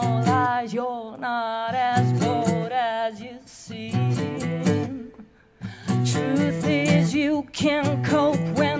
don't you're not as bold as you seem. Truth is, you can cope when.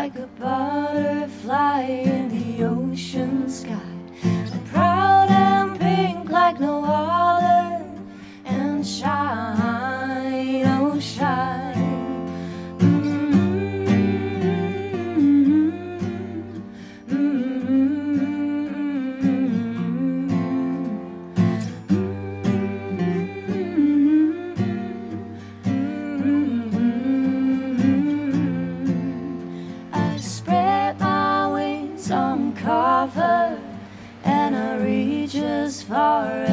like a butterfly in the ocean sky. I'm proud and pink like no other.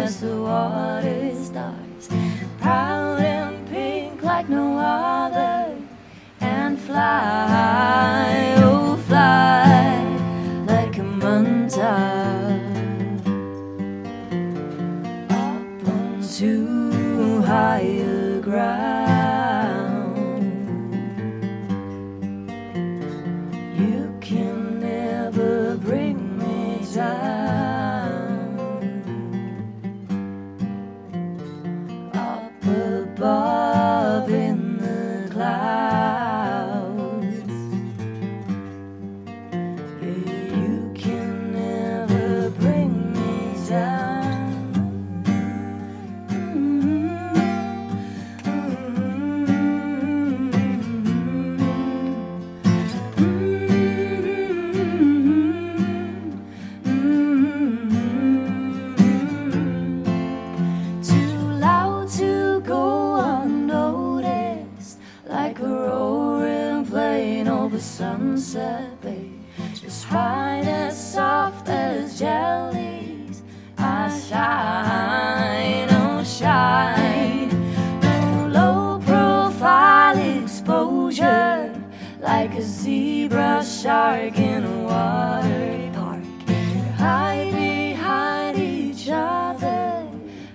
as the water stars, proud and pink like no other, and fly. A zebra shark in a water park. Hide behind each other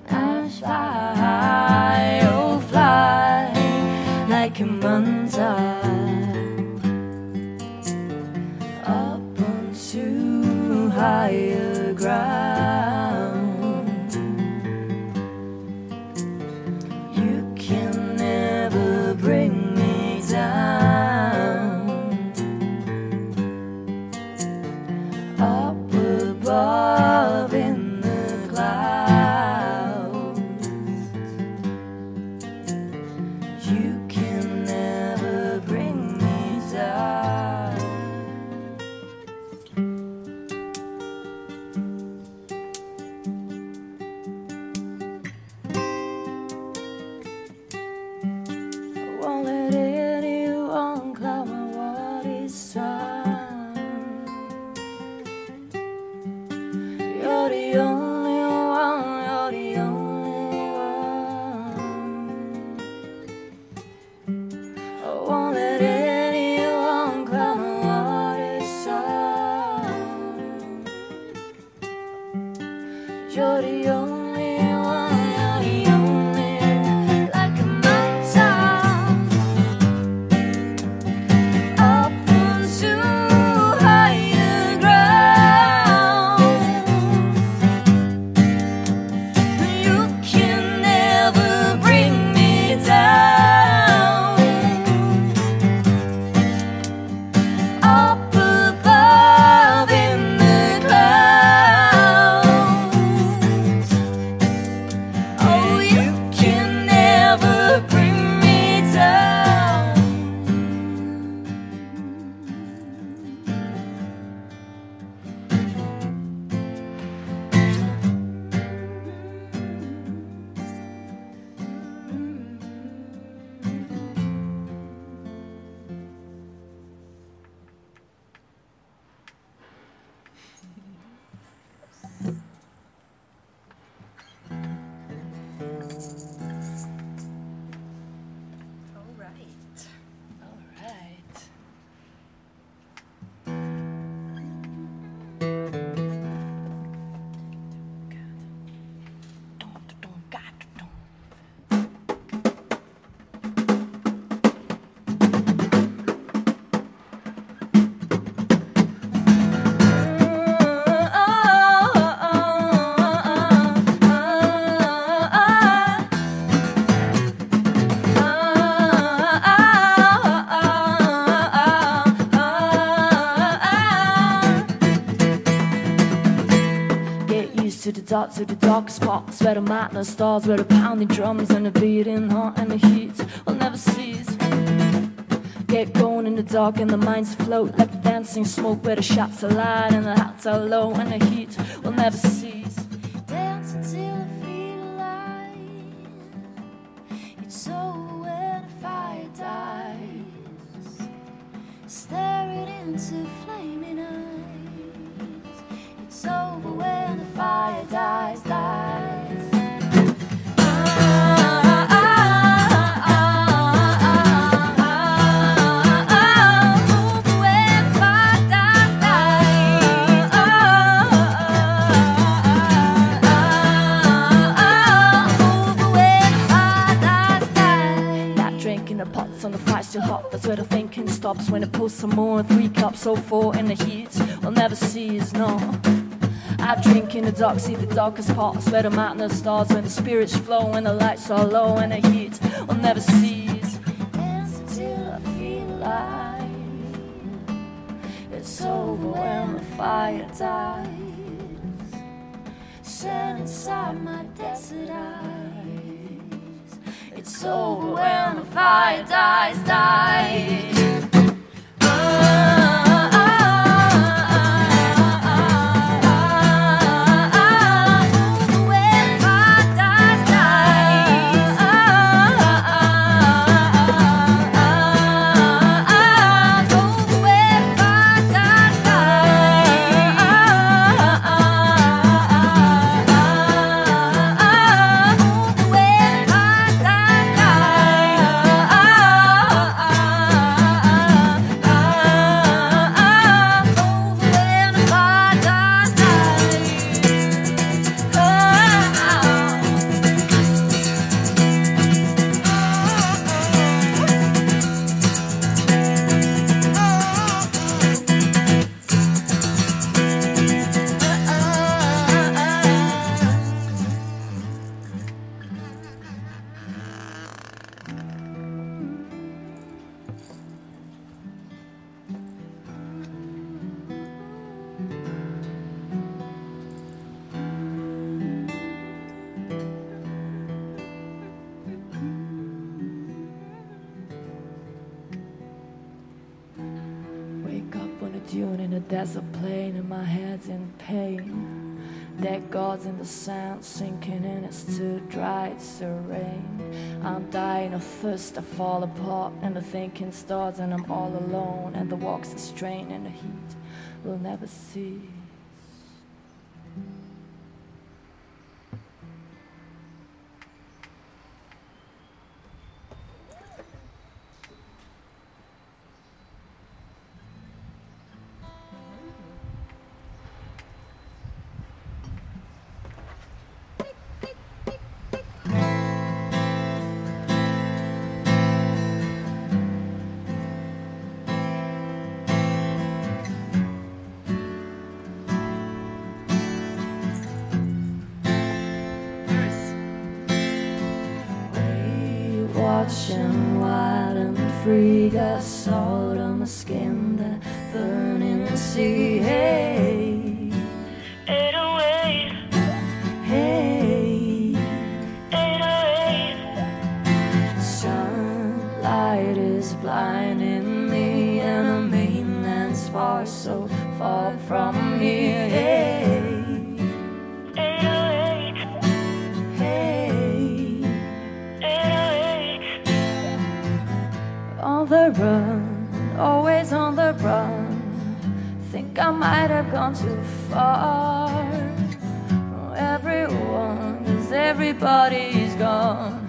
and fly, oh fly, like a manta. You're the to the dark, spots Where the madness stars, where the pounding drums And the beating heart and the heat will never cease. Get going in the dark and the minds float Like dancing smoke where the shots are light And the hats are low and the heat will never cease more. Three cups or four in the heat. We'll never cease, no. I drink in the dark, see the darkest parts where the madness starts. When the spirits flow, when the lights are low, and the heat will never cease. Dance until I feel alive. It's over when the fire dies. Sand inside my desert eyes. It's over when the fire dies, dies. Plain, and my head's in pain. Dead gods in the sand, sinking in, it's too dry, it's to rain. I'm dying of thirst, I fall apart, and the thinking starts, and I'm all alone, and the walks are strained, and the heat will never cease. Watching wild and free, got salt on my skin, that burning sea. Hey, I might have gone too far from everyone, cause everybody's gone.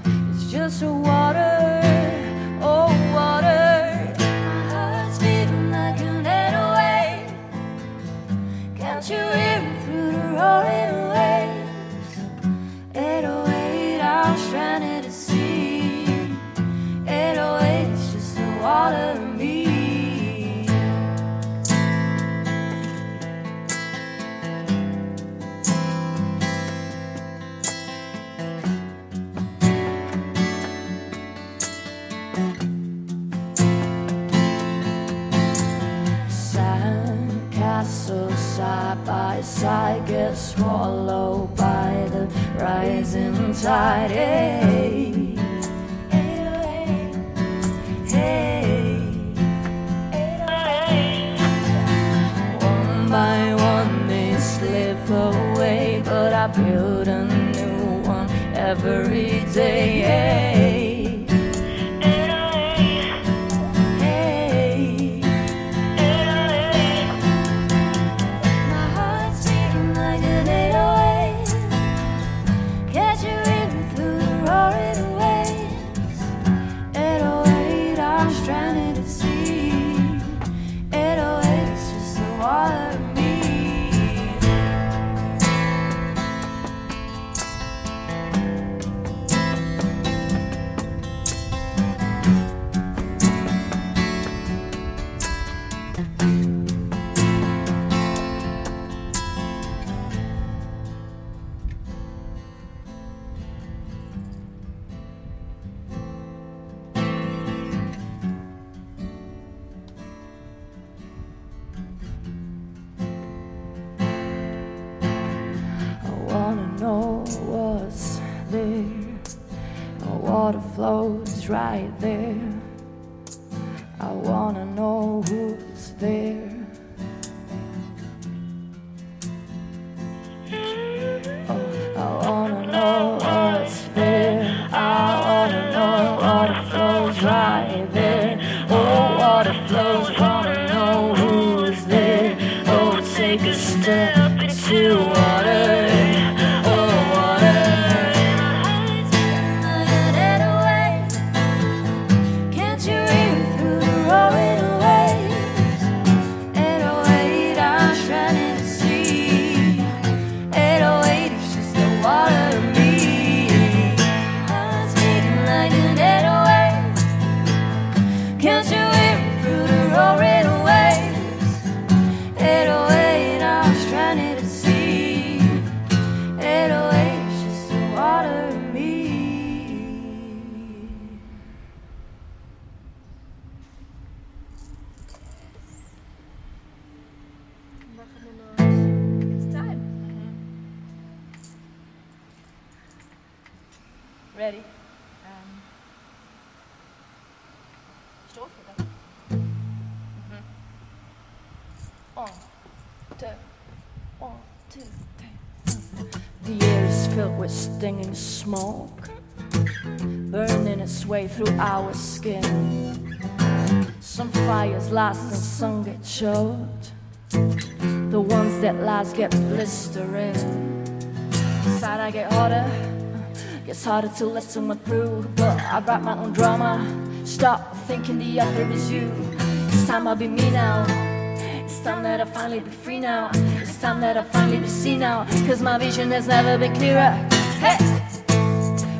Sand side by side get swallowed by the rising tide. Hey, Hey, hey, One by one they slip away, but I build a new one every day. There. Water flows right there. I wanna know who's there. One, two, one, two, three. The air is filled with stinging smoke, burning its way through our skin. Some fires last and some get choked. The ones that last get blistering. Inside I get harder, gets harder to let someone through. But I write my own drama. Stop thinking the other is you. It's time I'll be me now. It's time that I finally be free now. It's time that I finally be seen now. Cause my vision has never been clearer. Hey!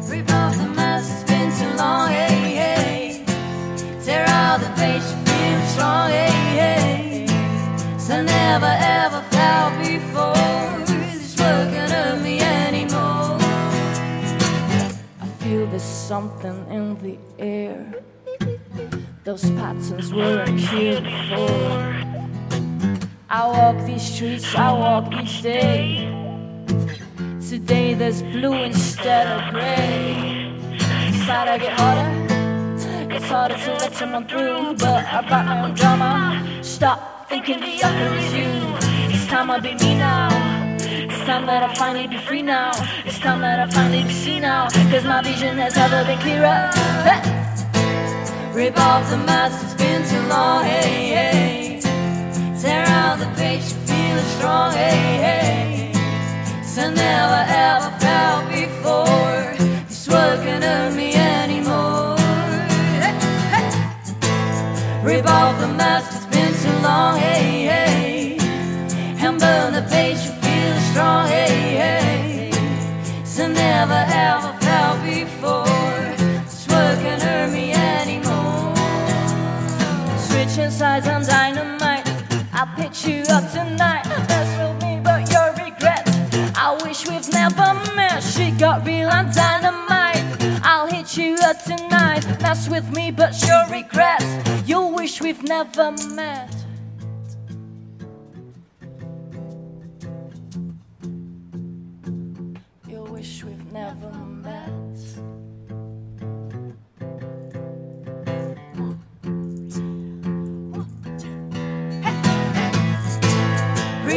Rip off the mask, it's been too long. Hey, hey. Tear out the page, feel strong. Hey, hey. So never ever felt before. World can hurt me anymore. I feel there's something in the air. Those patterns weren't here before. I walk these streets, I walk each day. Today there's blue instead of gray. Inside I get harder. It's harder to let someone through, but I write my own drama. Stop thinking the other is you. It's time I be me now. It's time that I finally be free now. It's time that I finally be seen now. Cause my vision has never been clearer. Hey! Rip off the mask, it's been too long. Hey, hey. Tear out the page, feel it strong. Hey, hey. So never ever felt before. This world can hurt me anymore. Hey, hey. Rip off the mask, it's been too long. Hey, hey. And burn the page, you feel it strong. Hey, hey. So never ever felt before. This world can hurt me anymore. Switching sides on dynamite. I'll pitch you up tonight. Mess with me, but your regret. I wish we've never met. She got real on dynamite. I'll hit you up tonight. Mess with me, but your regret. You wish we've never met.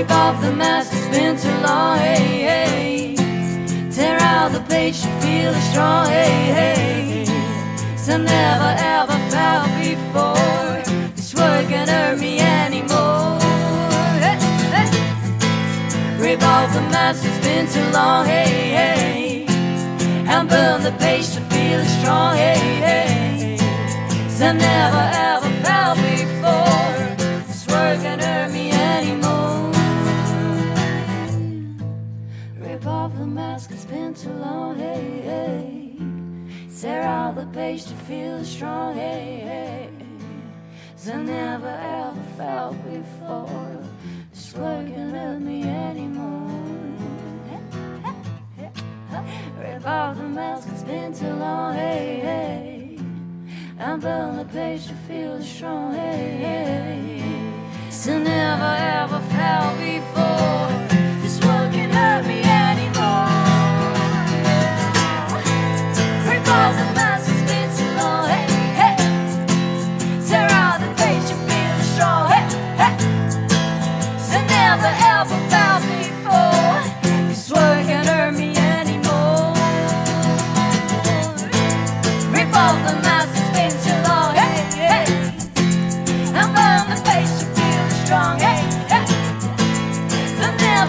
Rip off the mask, it's been too long. Hey, hey. Tear out the page, you feel it strong. Hey, hey. So never ever felt before. This world can hurt me anymore. Hey, hey. Rip off the mask, it's been too long. Hey, hey. And burn the page to feel it strong. Hey, hey. So never ever Tear out the page to feel strong. Hey, hey. So never ever felt before. World can hurt me anymore. Rip off the mask, it's been too long. Hey, hey. I'm on the page to feel strong. Hey, hey. So never ever felt before.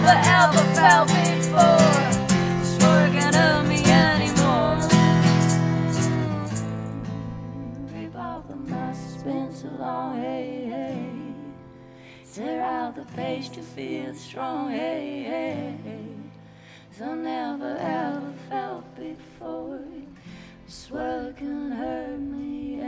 Never ever felt before. Hurt me anymore. The it's been too long. Hey. Tear out the page to feel strong. So never ever felt before. This world can hurt me